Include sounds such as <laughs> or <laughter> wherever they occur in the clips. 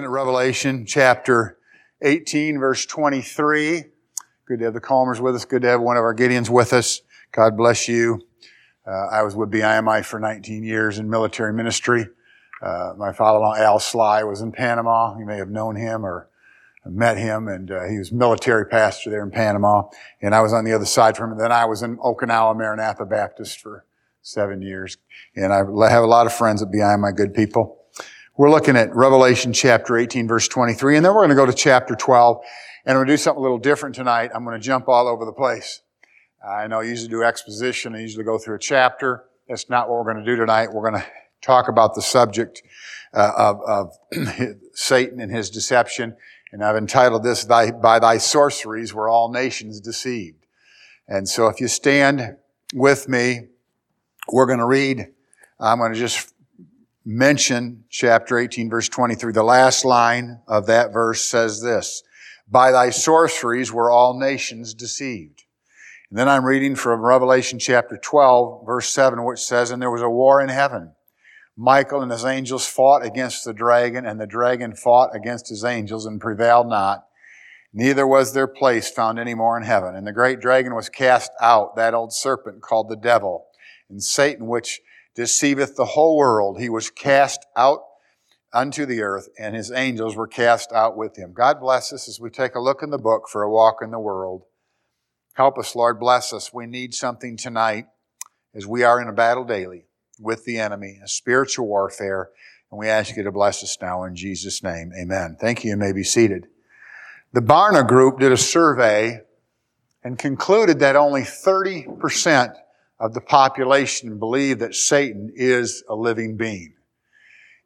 looking at Revelation chapter 18, verse 23. Good to have the Calmers with us. Good to have one of our Gideons with us. God bless you. Uh, I was with BIMI for 19 years in military ministry. Uh, my father-in-law Al Sly was in Panama. You may have known him or met him, and uh, he was military pastor there in Panama. And I was on the other side from him. Then I was in Okinawa Maranatha Baptist for seven years. And I have a lot of friends at BIMI, good people. We're looking at Revelation chapter 18, verse 23, and then we're going to go to chapter 12, and I'm going to do something a little different tonight. I'm going to jump all over the place. I know I usually do exposition. I usually go through a chapter. That's not what we're going to do tonight. We're going to talk about the subject uh, of, of <clears throat> Satan and his deception, and I've entitled this, thy, By Thy Sorceries Were All Nations Deceived. And so if you stand with me, we're going to read, I'm going to just mention chapter 18 verse 23. The last line of that verse says this, by thy sorceries were all nations deceived. And then I'm reading from Revelation chapter 12 verse 7 which says, and there was a war in heaven. Michael and his angels fought against the dragon and the dragon fought against his angels and prevailed not. Neither was their place found any more in heaven. And the great dragon was cast out, that old serpent called the devil and Satan, which deceiveth the whole world. He was cast out unto the earth, and his angels were cast out with him. God bless us as we take a look in the book for a walk in the world. Help us, Lord. Bless us. We need something tonight as we are in a battle daily with the enemy, a spiritual warfare. And we ask you to bless us now in Jesus' name. Amen. Thank you. You may be seated. The Barna Group did a survey and concluded that only 30% of the population believe that Satan is a living being.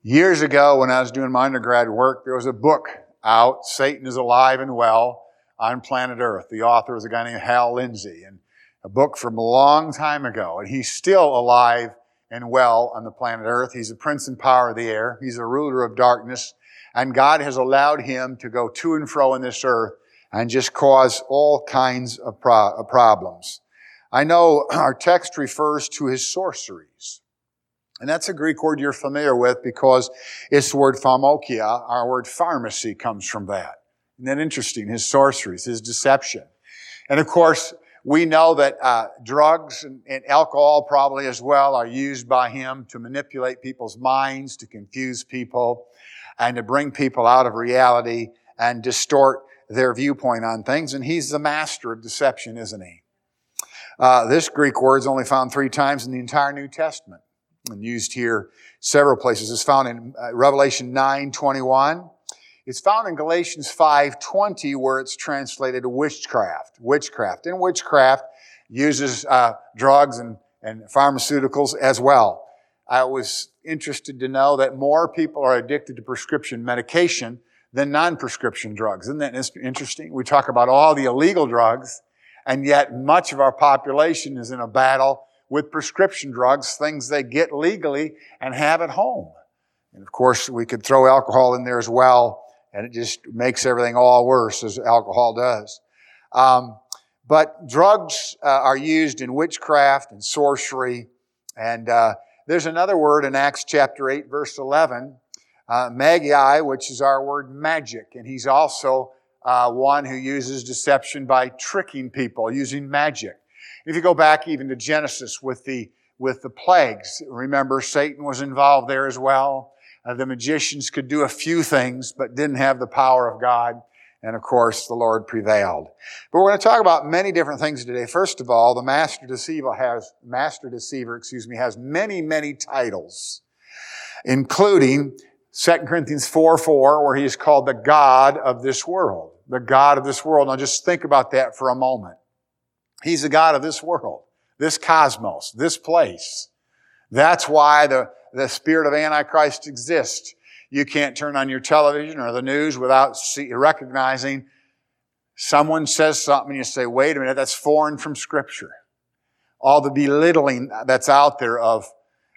Years ago, when I was doing my undergrad work, there was a book out, Satan is Alive and Well on Planet Earth. The author was a guy named Hal Lindsey, and a book from a long time ago. And he's still alive and well on the planet Earth. He's a prince and power of the air. He's a ruler of darkness. And God has allowed him to go to and fro in this earth and just cause all kinds of, pro- of problems. I know <clears throat> our text refers to his sorceries. And that's a Greek word you're familiar with because it's the word pharmakia. Our word pharmacy comes from that. Isn't that interesting? His sorceries, his deception. And of course, we know that uh, drugs and, and alcohol probably as well are used by him to manipulate people's minds, to confuse people, and to bring people out of reality and distort their viewpoint on things. And he's the master of deception, isn't he? Uh, this Greek word is only found three times in the entire New Testament and used here several places. It's found in uh, Revelation 9, 21. It's found in Galatians 5, 20 where it's translated witchcraft. Witchcraft. And witchcraft uses uh, drugs and, and pharmaceuticals as well. I was interested to know that more people are addicted to prescription medication than non-prescription drugs. Isn't that interesting? We talk about all the illegal drugs and yet much of our population is in a battle with prescription drugs, things they get legally and have at home. And of course, we could throw alcohol in there as well, and it just makes everything all worse as alcohol does. Um, but drugs uh, are used in witchcraft and sorcery, and uh, there's another word in Acts chapter 8, verse 11, uh, magi, which is our word magic, and he's also uh, one who uses deception by tricking people, using magic. If you go back even to Genesis with the with the plagues, remember Satan was involved there as well. Uh, the magicians could do a few things, but didn't have the power of God. And of course, the Lord prevailed. But we're going to talk about many different things today. First of all, the master deceiver has, master deceiver, excuse me, has many, many titles, including 2 Corinthians 4, 4, where he is called the God of this world the God of this world. Now just think about that for a moment. He's the God of this world, this cosmos, this place. That's why the, the spirit of Antichrist exists. You can't turn on your television or the news without see, recognizing someone says something and you say, wait a minute, that's foreign from scripture. All the belittling that's out there of,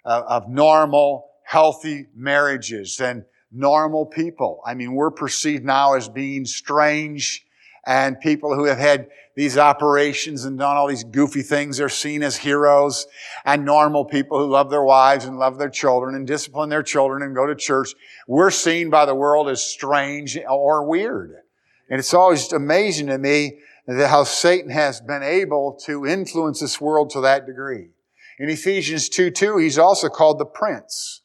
of normal, healthy marriages and normal people. I mean, we're perceived now as being strange and people who have had these operations and done all these goofy things are seen as heroes and normal people who love their wives and love their children and discipline their children and go to church. We're seen by the world as strange or weird. And it's always amazing to me how Satan has been able to influence this world to that degree. In Ephesians 2, 2, he's also called the prince.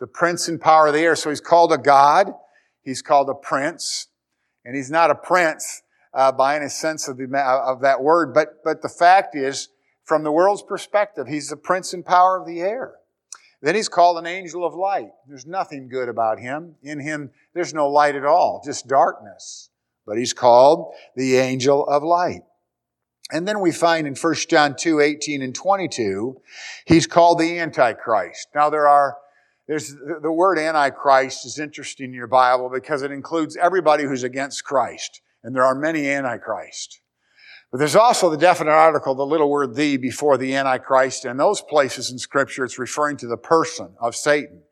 The prince in power of the air. So he's called a God. He's called a prince. And he's not a prince uh, by any sense of, the, of that word. But, but the fact is, from the world's perspective, he's the prince and power of the air. Then he's called an angel of light. There's nothing good about him. In him, there's no light at all, just darkness but he's called the angel of light. And then we find in 1 John 2, 18 and 22, he's called the Antichrist. Now there are, there's, the word Antichrist is interesting in your Bible because it includes everybody who's against Christ. And there are many Antichrist. But there's also the definite article, the little word the before the Antichrist. And those places in scripture, it's referring to the person of Satan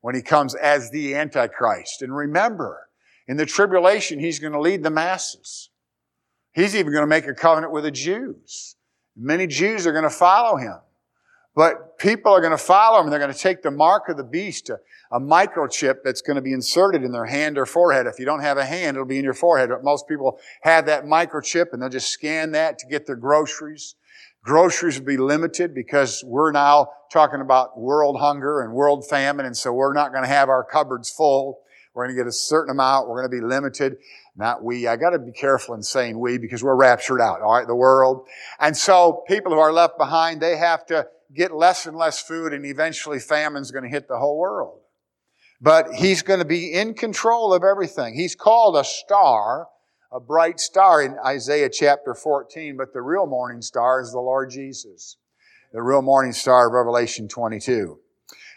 when he comes as the Antichrist. And remember, in the tribulation, he's going to lead the masses. He's even going to make a covenant with the Jews. Many Jews are going to follow him. But people are going to follow him. They're going to take the mark of the beast, a, a, microchip that's going to be inserted in their hand or forehead. If you don't have a hand, it'll be in your forehead. But most people have that microchip and they'll just scan that to get their groceries. Groceries will be limited because we're now talking about world hunger and world famine. And so we're not going to have our cupboards full. We're going to get a certain amount. We're going to be limited. Not we. I got to be careful in saying we because we're raptured out. All right. The world. And so people who are left behind, they have to get less and less food and eventually famine's going to hit the whole world. But he's going to be in control of everything. He's called a star, a bright star in Isaiah chapter 14, but the real morning star is the Lord Jesus. The real morning star of Revelation 22.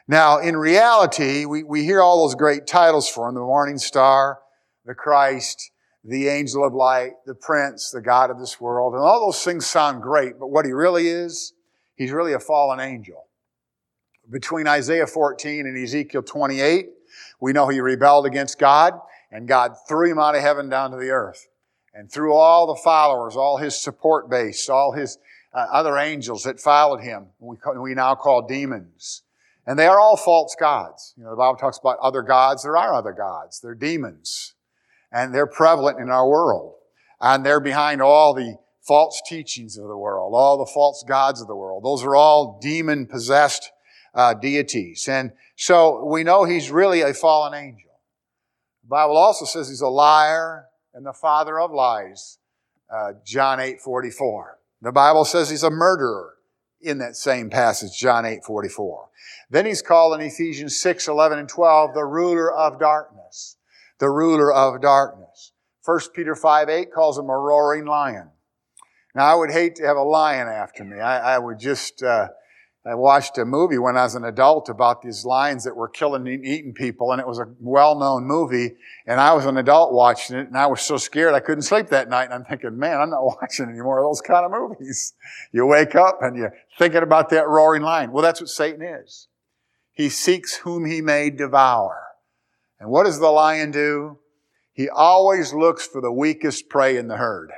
Now, in reality, we, we hear all those great titles for him, the morning star, the Christ, the angel of light, the prince, the God of this world, and all those things sound great, but what he really is, he's really a fallen angel. Between Isaiah 14 and Ezekiel 28, we know he rebelled against God, and God threw him out of heaven down to the earth. And through all the followers, all his support base, all his uh, other angels that followed him, we, we now call demons, and they are all false gods. You know, the Bible talks about other gods. There are other gods. They're demons. And they're prevalent in our world. And they're behind all the false teachings of the world, all the false gods of the world. Those are all demon possessed uh, deities. And so we know he's really a fallen angel. The Bible also says he's a liar and the father of lies. Uh, John 8 44. The Bible says he's a murderer in that same passage, John 8 44. Then he's called in Ephesians 6, 11, and 12, the ruler of darkness. The ruler of darkness. 1 Peter 5, 8 calls him a roaring lion. Now, I would hate to have a lion after me. I, I would just, uh, I watched a movie when I was an adult about these lions that were killing and eating people, and it was a well-known movie. And I was an adult watching it, and I was so scared I couldn't sleep that night. And I'm thinking, man, I'm not <laughs> watching any more of those kind of movies. You wake up and you're thinking about that roaring lion. Well, that's what Satan is. He seeks whom he may devour. And what does the lion do? He always looks for the weakest prey in the herd.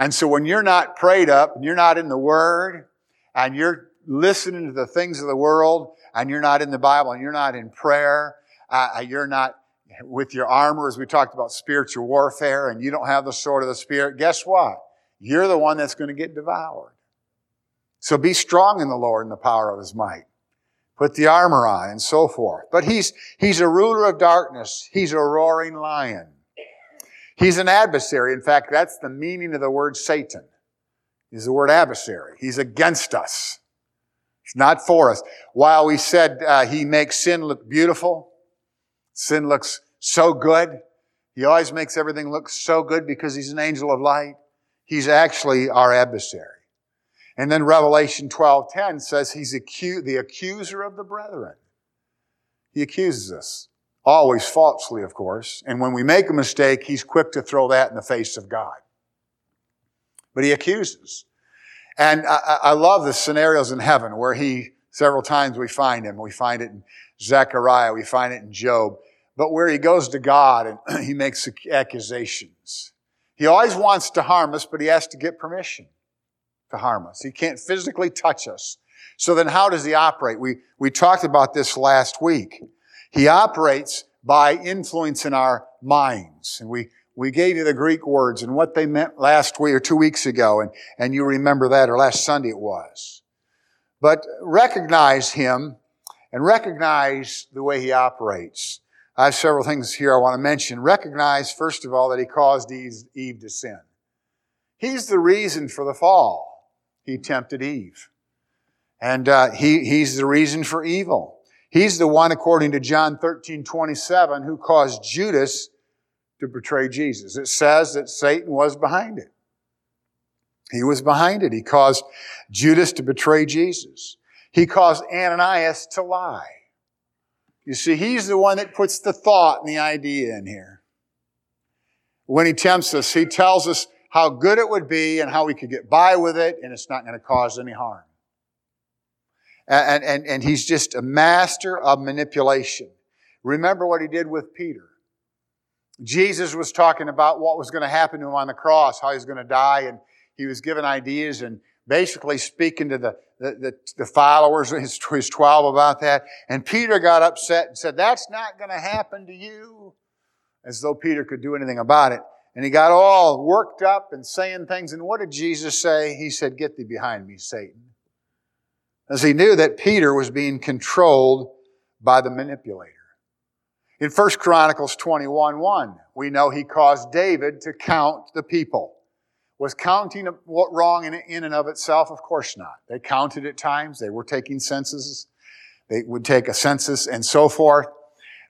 And so when you're not prayed up and you're not in the Word and you're listening to the things of the world and you're not in the Bible and you're not in prayer, uh, you're not with your armor as we talked about spiritual warfare and you don't have the sword of the Spirit, guess what? You're the one that's going to get devoured. So be strong in the Lord and the power of His might put the armor on and so forth. But he's, he's a ruler of darkness. He's a roaring lion. He's an adversary. In fact, that's the meaning of the word Satan. Is the word adversary. He's against us. He's not for us. While we said uh, he makes sin look beautiful, sin looks so good. He always makes everything look so good because he's an angel of light. He's actually our adversary. And then Revelation 12:10 says he's acu- the accuser of the brethren. He accuses us. Always falsely, of course. And when we make a mistake, he's quick to throw that in the face of God. But he accuses. And I, I love the scenarios in heaven where he, several times we find him. We find it in Zechariah. We find it in Job. But where he goes to God and <clears throat> he makes accusations. He always wants to harm us, but he has to get permission to harm us. He can't physically touch us. So then how does he operate? We, we talked about this last week. He operates by influencing our minds. And we, we gave you the Greek words and what they meant last week or two weeks ago, and, and you remember that, or last Sunday it was. But recognize him and recognize the way he operates. I have several things here I want to mention. Recognize, first of all, that he caused Eve to sin. He's the reason for the fall. He tempted Eve. And uh, he, he's the reason for evil. He's the one, according to John 13, 27, who caused Judas to betray Jesus. It says that Satan was behind it. He was behind it. He caused Judas to betray Jesus. He caused Ananias to lie. You see, he's the one that puts the thought and the idea in here. When he tempts us, he tells us how good it would be and how we could get by with it, and it's not going to cause any harm. And, and, and he's just a master of manipulation. Remember what he did with Peter. Jesus was talking about what was going to happen to him on the cross, how he's going to die, and he was given ideas and basically speaking to the, the, the, the followers, his, his 12 about that. And Peter got upset and said, that's not going to happen to you. As though Peter could do anything about it. And he got all worked up and saying things. And what did Jesus say? He said, get thee behind me, Satan. As he knew that Peter was being controlled by the manipulator. In 1 Chronicles 21, 1, we know he caused David to count the people. Was counting wrong in, and of itself? Of course not. They counted at times. They were taking censuses. They would take a census and so forth.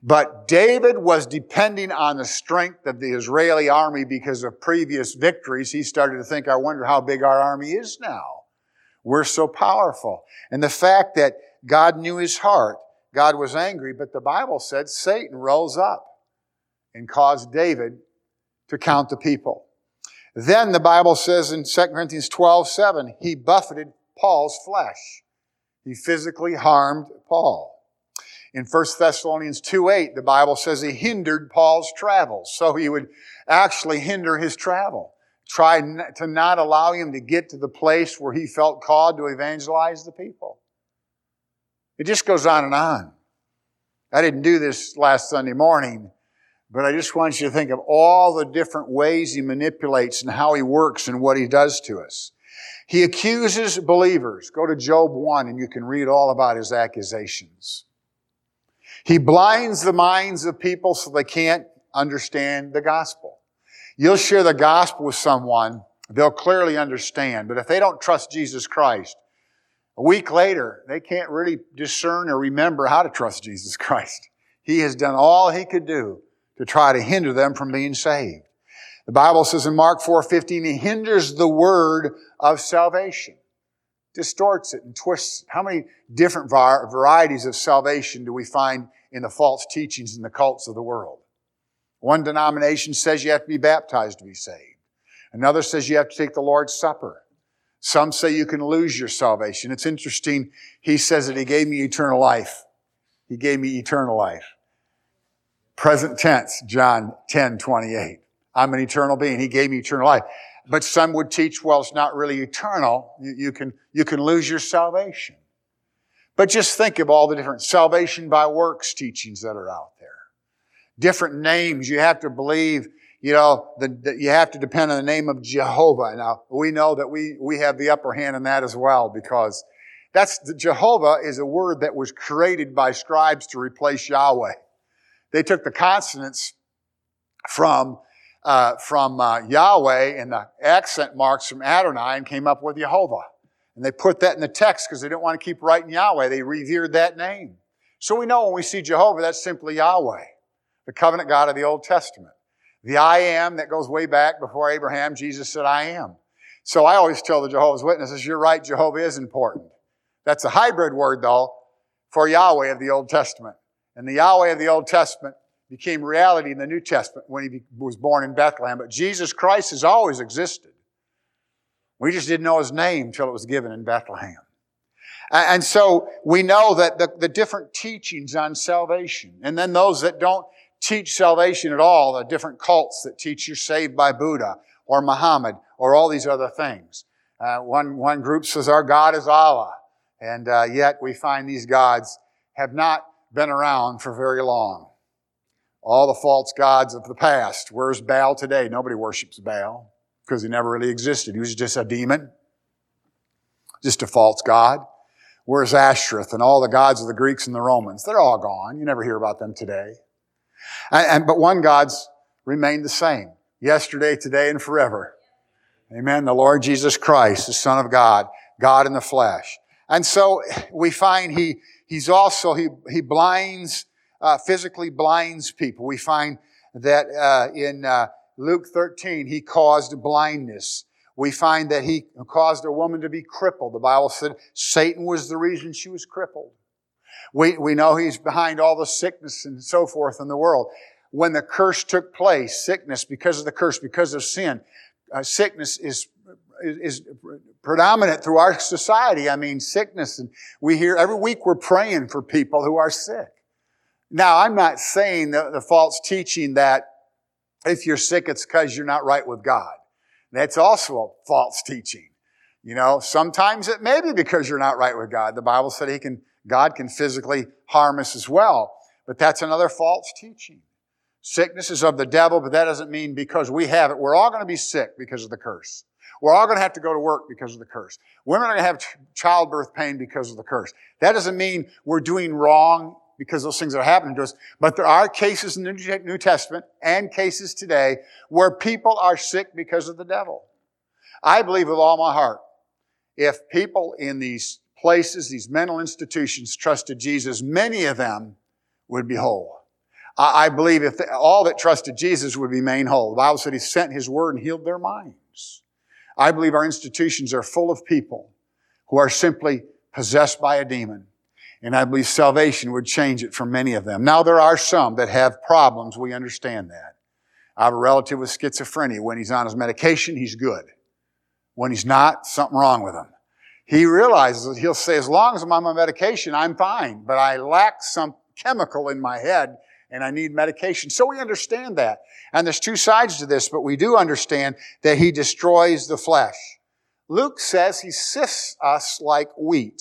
But David was depending on the strength of the Israeli army because of previous victories. He started to think, I wonder how big our army is now. We're so powerful. And the fact that God knew his heart, God was angry, but the Bible said Satan rose up and caused David to count the people. Then the Bible says in 2 Corinthians 12, 7, he buffeted Paul's flesh. He physically harmed Paul. In 1 Thessalonians 2, 8, the Bible says he hindered Paul's travels. So he would actually hinder his travel. Try to not allow him to get to the place where he felt called to evangelize the people. It just goes on and on. I didn't do this last Sunday morning, but I just want you to think of all the different ways he manipulates and how he works and what he does to us. He accuses believers. Go to Job 1 and you can read all about his accusations. He blinds the minds of people so they can't understand the gospel. You'll share the gospel with someone, they'll clearly understand. But if they don't trust Jesus Christ, a week later, they can't really discern or remember how to trust Jesus Christ. He has done all he could do to try to hinder them from being saved. The Bible says in Mark 4:15, he hinders the word of salvation, distorts it and twists it. How many different varieties of salvation do we find in the false teachings and the cults of the world? One denomination says you have to be baptized to be saved. Another says you have to take the Lord's Supper. Some say you can lose your salvation. It's interesting. He says that He gave me eternal life. He gave me eternal life. Present tense, John 10, 28. I'm an eternal being. He gave me eternal life. But some would teach, well, it's not really eternal. You, you, can, you can lose your salvation. But just think of all the different salvation by works teachings that are out there. Different names. You have to believe, you know, that you have to depend on the name of Jehovah. Now, we know that we, we have the upper hand in that as well because that's, Jehovah is a word that was created by scribes to replace Yahweh. They took the consonants from uh, from uh, Yahweh and the accent marks from Adonai and came up with Jehovah. And they put that in the text because they didn't want to keep writing Yahweh. They revered that name. So we know when we see Jehovah, that's simply Yahweh, the covenant God of the Old Testament. The I am that goes way back before Abraham, Jesus said, I am. So I always tell the Jehovah's Witnesses, you're right, Jehovah is important. That's a hybrid word, though, for Yahweh of the Old Testament. And the Yahweh of the Old Testament became reality in the New Testament when he was born in Bethlehem. But Jesus Christ has always existed. We just didn't know his name until it was given in Bethlehem. And so we know that the, the different teachings on salvation, and then those that don't teach salvation at all, the different cults that teach you're saved by Buddha, or Muhammad or all these other things. Uh, one, one group says our God is Allah. And uh, yet we find these gods have not been around for very long. All the false gods of the past. Where's Baal today? Nobody worships Baal because he never really existed. He was just a demon, just a false god. Where's Ashtoreth and all the gods of the Greeks and the Romans? They're all gone. You never hear about them today. And, and but one God's remained the same yesterday, today, and forever. Amen. The Lord Jesus Christ, the Son of God, God in the flesh. And so we find he, he's also, he, he blinds, uh, physically blinds people. We find that uh, in uh, Luke 13, he caused blindness. We find that he caused a woman to be crippled. The Bible said Satan was the reason she was crippled. We, we know he's behind all the sickness and so forth in the world. When the curse took place, sickness because of the curse, because of sin, uh, sickness is is predominant through our society. I mean, sickness. And we hear every week we're praying for people who are sick. Now, I'm not saying the, the false teaching that if you're sick, it's because you're not right with God. That's also a false teaching. You know, sometimes it may be because you're not right with God. The Bible said he can, God can physically harm us as well. But that's another false teaching. Sickness is of the devil, but that doesn't mean because we have it. We're all going to be sick because of the curse. We're all going to have to go to work because of the curse. Women are going to have childbirth pain because of the curse. That doesn't mean we're doing wrong because those things are happening to us. But there are cases in the New Testament and cases today where people are sick because of the devil. I believe with all my heart, if people in these places, these mental institutions trusted Jesus, many of them would be whole. I believe if all that trusted Jesus would be made whole. The Bible said he sent his word and healed their minds. I believe our institutions are full of people who are simply possessed by a demon. And I believe salvation would change it for many of them. Now there are some that have problems. We understand that. I have a relative with schizophrenia. When he's on his medication, he's good. When he's not, something wrong with him. He realizes he'll say, as long as I'm on my medication, I'm fine, but I lack some chemical in my head and I need medication. So we understand that. And there's two sides to this, but we do understand that he destroys the flesh. Luke says he sifts us like wheat.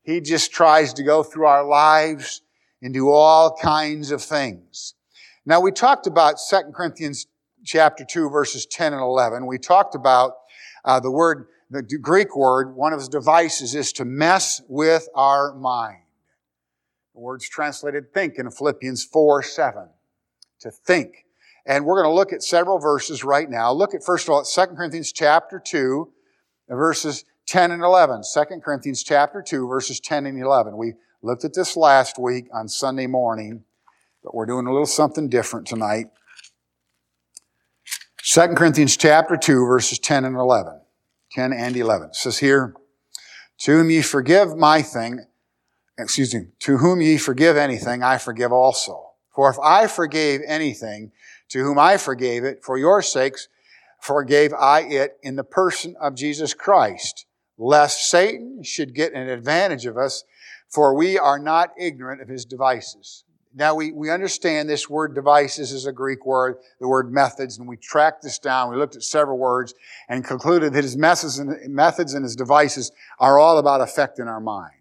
He just tries to go through our lives and do all kinds of things. Now we talked about 2 Corinthians chapter 2 verses 10 and 11. We talked about uh, the word, the Greek word, one of his devices is to mess with our mind. The word's translated think in Philippians 4 7. To think. And we're going to look at several verses right now. Look at, first of all, at 2 Corinthians chapter 2, verses 10 and 11. 2 Corinthians chapter 2, verses 10 and 11. We looked at this last week on Sunday morning, but we're doing a little something different tonight. 2 Corinthians chapter 2, verses 10 and 11. 10 and 11. It says here, To whom ye forgive my thing, excuse me, to whom ye forgive anything, I forgive also. For if I forgave anything, to whom I forgave it, for your sakes, forgave I it in the person of Jesus Christ, lest Satan should get an advantage of us, for we are not ignorant of his devices. Now we, we understand this word devices is a Greek word, the word methods, and we tracked this down. We looked at several words and concluded that his methods and, methods and his devices are all about affecting our mind.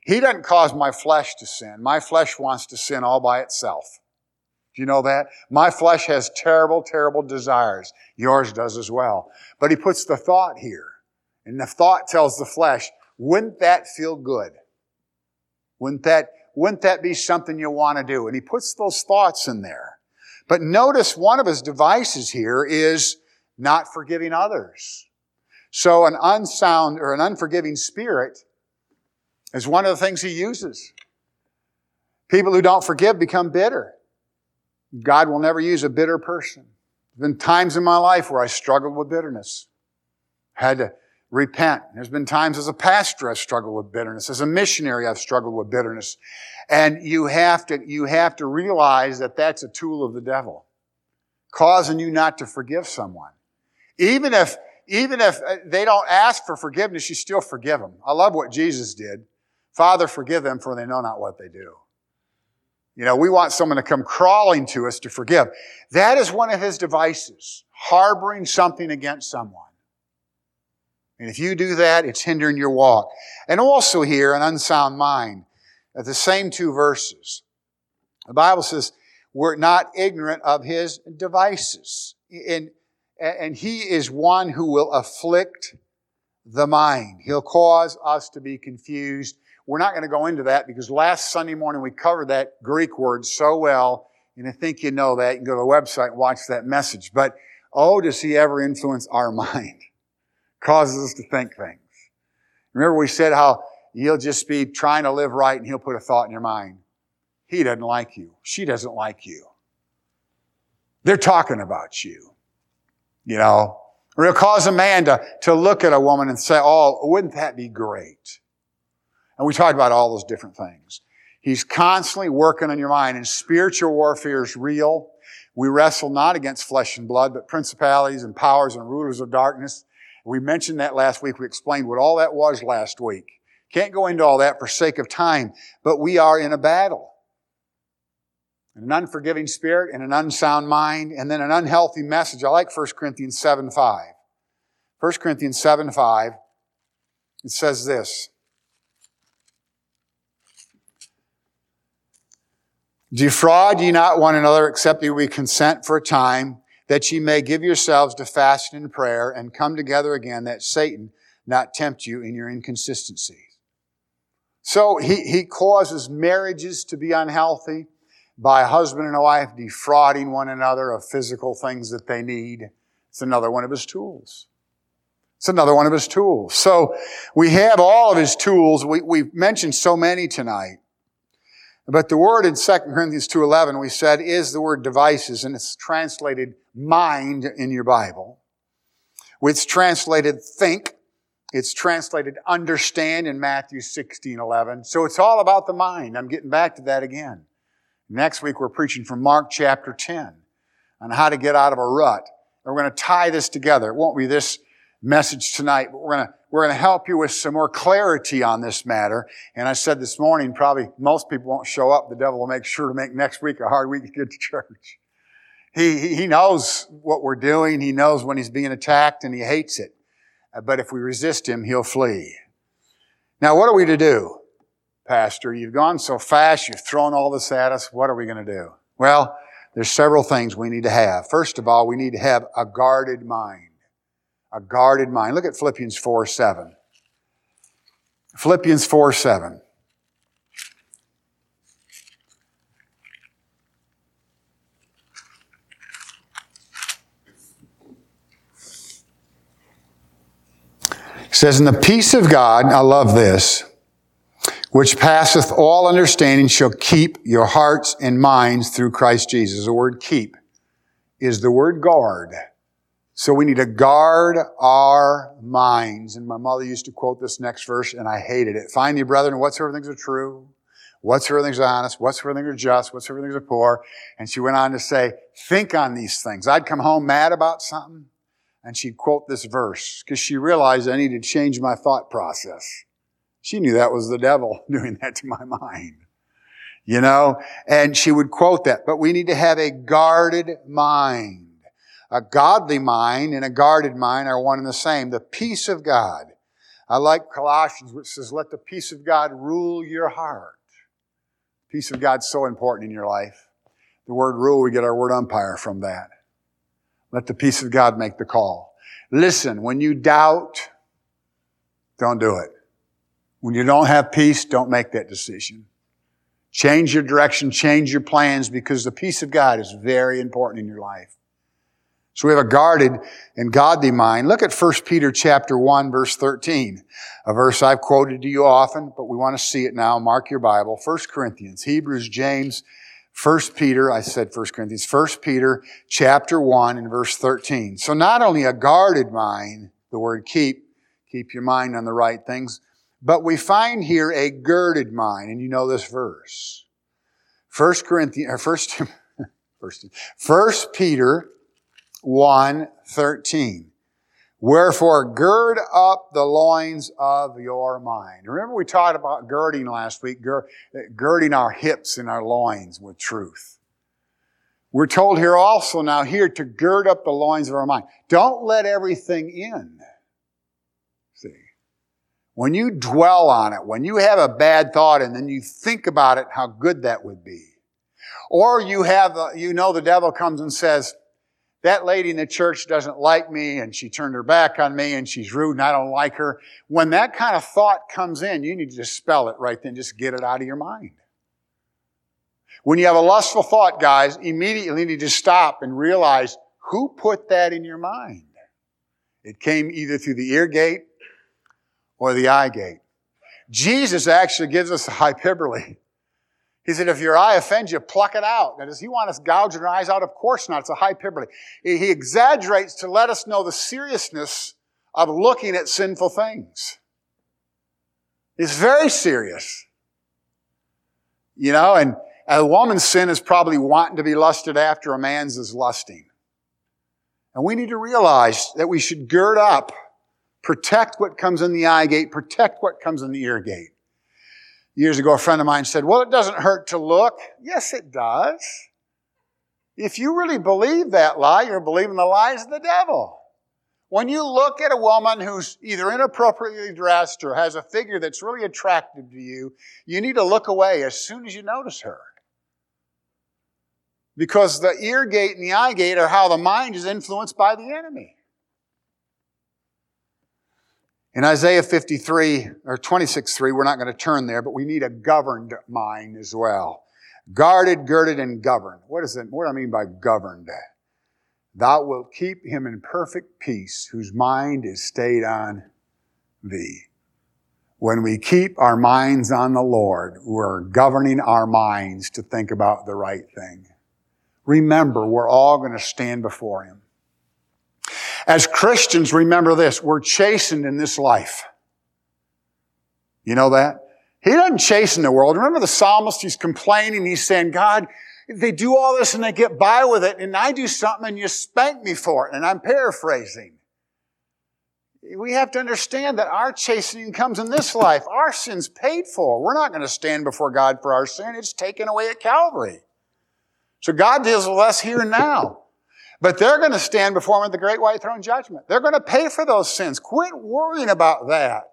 He doesn't cause my flesh to sin. My flesh wants to sin all by itself. Do you know that? My flesh has terrible, terrible desires. Yours does as well. But he puts the thought here. And the thought tells the flesh, wouldn't that feel good? Wouldn't that, wouldn't that be something you want to do? And he puts those thoughts in there. But notice one of his devices here is not forgiving others. So an unsound or an unforgiving spirit is one of the things he uses. People who don't forgive become bitter. God will never use a bitter person. There's been times in my life where I struggled with bitterness. Had to repent. There's been times as a pastor I've struggled with bitterness. As a missionary I've struggled with bitterness. And you have to, you have to realize that that's a tool of the devil. Causing you not to forgive someone. Even if, even if uh, they don't ask for forgiveness, you still forgive them. I love what Jesus did. Father, forgive them for they know not what they do. You know, we want someone to come crawling to us to forgive. That is one of his devices. harboring something against someone. And if you do that, it's hindering your walk. And also here, an unsound mind. At the same two verses, the Bible says, we're not ignorant of his devices. And, and he is one who will afflict the mind. He'll cause us to be confused. We're not going to go into that because last Sunday morning we covered that Greek word so well, and I think you know that. You can go to the website and watch that message. But oh, does he ever influence our <laughs> mind? Causes us to think things. Remember we said how you'll just be trying to live right and he'll put a thought in your mind. He doesn't like you. She doesn't like you. They're talking about you. You know, or it'll cause a man to, to look at a woman and say, Oh, wouldn't that be great? And we talked about all those different things. He's constantly working on your mind and spiritual warfare is real. We wrestle not against flesh and blood, but principalities and powers and rulers of darkness. We mentioned that last week. We explained what all that was last week. Can't go into all that for sake of time, but we are in a battle. An unforgiving spirit and an unsound mind, and then an unhealthy message. I like 1 Corinthians 7 5. 1 Corinthians 7 5, it says this Defraud ye not one another, except that we consent for a time, that ye may give yourselves to fasting and prayer, and come together again, that Satan not tempt you in your inconsistency. So he, he causes marriages to be unhealthy by husband and wife defrauding one another of physical things that they need. It's another one of his tools. It's another one of his tools. So we have all of his tools. We, we've mentioned so many tonight. But the word in 2 Corinthians 2.11 we said is the word devices and it's translated mind in your Bible. It's translated think it's translated understand in Matthew 16.11. So it's all about the mind. I'm getting back to that again. Next week we're preaching from Mark chapter 10 on how to get out of a rut. And we're going to tie this together. It won't be this message tonight, but we're going to, we're going to help you with some more clarity on this matter. And I said this morning, probably most people won't show up. The devil will make sure to make next week a hard week to get to church. He, he knows what we're doing. He knows when he's being attacked and he hates it. But if we resist him, he'll flee. Now, what are we to do? Pastor, you've gone so fast, you've thrown all this at us. What are we going to do? Well, there's several things we need to have. First of all, we need to have a guarded mind. A guarded mind. Look at Philippians 4 7. Philippians 4 7. says, In the peace of God, I love this, which passeth all understanding shall keep your hearts and minds through Christ Jesus. The word keep is the word guard. So we need to guard our minds. And my mother used to quote this next verse, and I hated it. Find ye, brethren, whatsoever things are true, whatsoever things are honest, whatsoever things are just, whatsoever things are poor. And she went on to say, think on these things. I'd come home mad about something and she'd quote this verse because she realized I needed to change my thought process. She knew that was the devil <laughs> doing that to my mind. You know, and she would quote that, but we need to have a guarded mind. A godly mind and a guarded mind are one and the same. The peace of God. I like Colossians, which says, let the peace of God rule your heart. Peace of God's so important in your life. The word rule, we get our word umpire from that. Let the peace of God make the call. Listen, when you doubt, don't do it. When you don't have peace, don't make that decision. Change your direction, change your plans because the peace of God is very important in your life. So we have a guarded and godly mind. Look at 1 Peter chapter 1 verse 13. A verse I've quoted to you often, but we want to see it now. Mark your Bible. 1 Corinthians, Hebrews, James, First Peter, I said First Corinthians, First Peter chapter 1 and verse 13. So not only a guarded mind, the word keep, keep your mind on the right things, but we find here a girded mind, and you know this verse. First Corinthians, or first, <laughs> first, First Peter 1, 13. Wherefore, gird up the loins of your mind. Remember, we talked about girding last week, girding our hips and our loins with truth. We're told here also now here to gird up the loins of our mind. Don't let everything in. See. When you dwell on it, when you have a bad thought and then you think about it, how good that would be. Or you have, uh, you know, the devil comes and says, that lady in the church doesn't like me and she turned her back on me and she's rude and I don't like her. When that kind of thought comes in, you need to dispel it right then. Just get it out of your mind. When you have a lustful thought, guys, immediately need to stop and realize who put that in your mind. It came either through the ear gate or the eye gate. Jesus actually gives us a hyperbole. He said, if your eye offends you, pluck it out. Now, does he want us gouging our eyes out? Of course not. It's a hyperbole. He exaggerates to let us know the seriousness of looking at sinful things. It's very serious. You know, and a woman's sin is probably wanting to be lusted after, a man's is lusting. And we need to realize that we should gird up, protect what comes in the eye gate, protect what comes in the ear gate. Years ago, a friend of mine said, Well, it doesn't hurt to look. Yes, it does. If you really believe that lie, you're believing the lies of the devil. When you look at a woman who's either inappropriately dressed or has a figure that's really attractive to you, you need to look away as soon as you notice her. Because the ear gate and the eye gate are how the mind is influenced by the enemy. In Isaiah 53 or 26 3, we're not going to turn there, but we need a governed mind as well. Guarded, girded, and governed. What is it? What do I mean by governed? Thou wilt keep him in perfect peace whose mind is stayed on thee. When we keep our minds on the Lord, we're governing our minds to think about the right thing. Remember, we're all going to stand before him. As Christians, remember this, we're chastened in this life. You know that? He doesn't chasten the world. Remember the psalmist, he's complaining, he's saying, God, they do all this and they get by with it, and I do something and you spank me for it. And I'm paraphrasing. We have to understand that our chastening comes in this life. Our sin's paid for. We're not going to stand before God for our sin. It's taken away at Calvary. So God deals with us here and now. But they're going to stand before him at the great white throne judgment. They're going to pay for those sins. Quit worrying about that.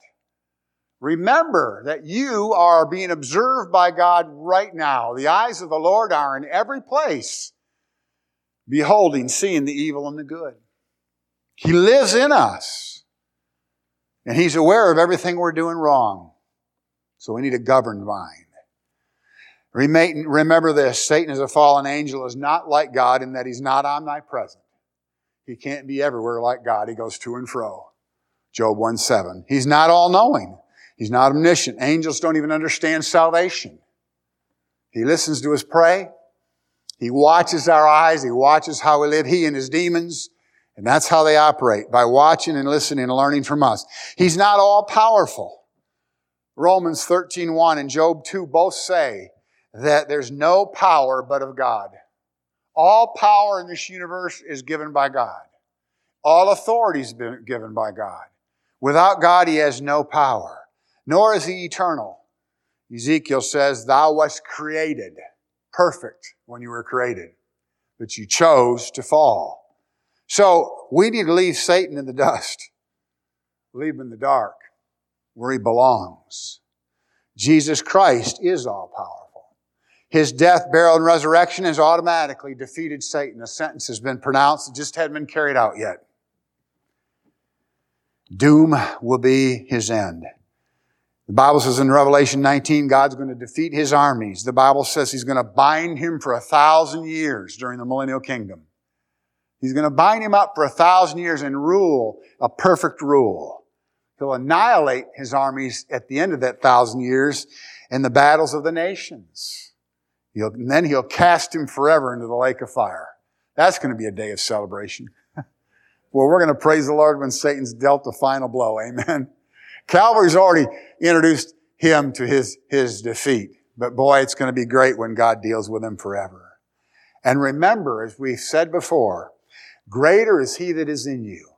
Remember that you are being observed by God right now. The eyes of the Lord are in every place, beholding, seeing the evil and the good. He lives in us. And He's aware of everything we're doing wrong. So we need a governed mind. Remember this Satan as a fallen angel is not like God in that he's not omnipresent. He can't be everywhere like God. He goes to and fro. Job 1 7. He's not all knowing. He's not omniscient. Angels don't even understand salvation. He listens to us pray. He watches our eyes. He watches how we live. He and his demons. And that's how they operate, by watching and listening and learning from us. He's not all powerful. Romans 13, 1 and Job 2 both say that there's no power but of God. All power in this universe is given by God. All authority is given by God. Without God, he has no power, nor is he eternal. Ezekiel says, Thou wast created perfect when you were created, but you chose to fall. So we need to leave Satan in the dust, leave him in the dark where he belongs. Jesus Christ is all power. His death, burial, and resurrection has automatically defeated Satan. A sentence has been pronounced, it just hadn't been carried out yet. Doom will be his end. The Bible says in Revelation 19, God's going to defeat his armies. The Bible says he's going to bind him for a thousand years during the millennial kingdom. He's going to bind him up for a thousand years and rule a perfect rule. He'll annihilate his armies at the end of that thousand years in the battles of the nations. He'll, and then he'll cast him forever into the lake of fire. That's going to be a day of celebration. <laughs> well, we're going to praise the Lord when Satan's dealt the final blow. Amen. Calvary's already introduced him to his, his defeat. But boy, it's going to be great when God deals with him forever. And remember, as we've said before, greater is he that is in you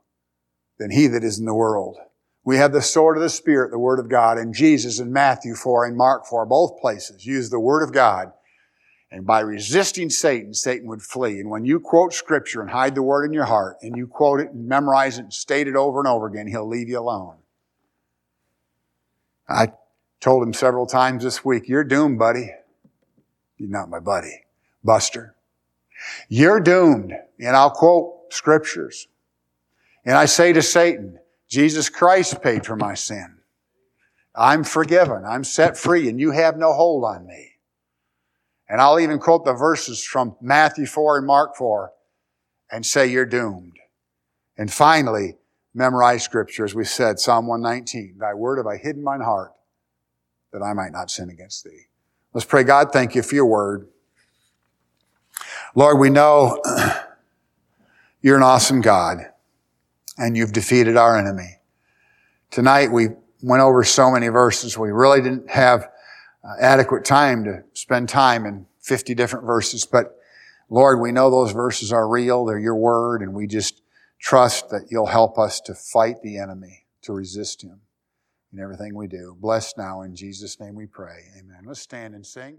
than he that is in the world. We have the sword of the Spirit, the Word of God, and Jesus in Matthew 4 and Mark 4, both places use the Word of God And by resisting Satan, Satan would flee. And when you quote scripture and hide the word in your heart, and you quote it and memorize it and state it over and over again, he'll leave you alone. I told him several times this week, you're doomed, buddy. You're not my buddy. Buster. You're doomed. And I'll quote scriptures. And I say to Satan, Jesus Christ paid for my sin. I'm forgiven. I'm set free and you have no hold on me. And I'll even quote the verses from Matthew 4 and Mark 4 and say you're doomed. And finally, memorize scripture, as we said, Psalm 119. Thy word have I hidden mine heart that I might not sin against thee. Let's pray, God, thank you for your word. Lord, we know <clears throat> you're an awesome God and you've defeated our enemy. Tonight we went over so many verses. We really didn't have uh, adequate time to spend time in 50 different verses. But Lord, we know those verses are real. They're your word. And we just trust that you'll help us to fight the enemy, to resist him in everything we do. Bless now. In Jesus' name we pray. Amen. Let's stand and sing.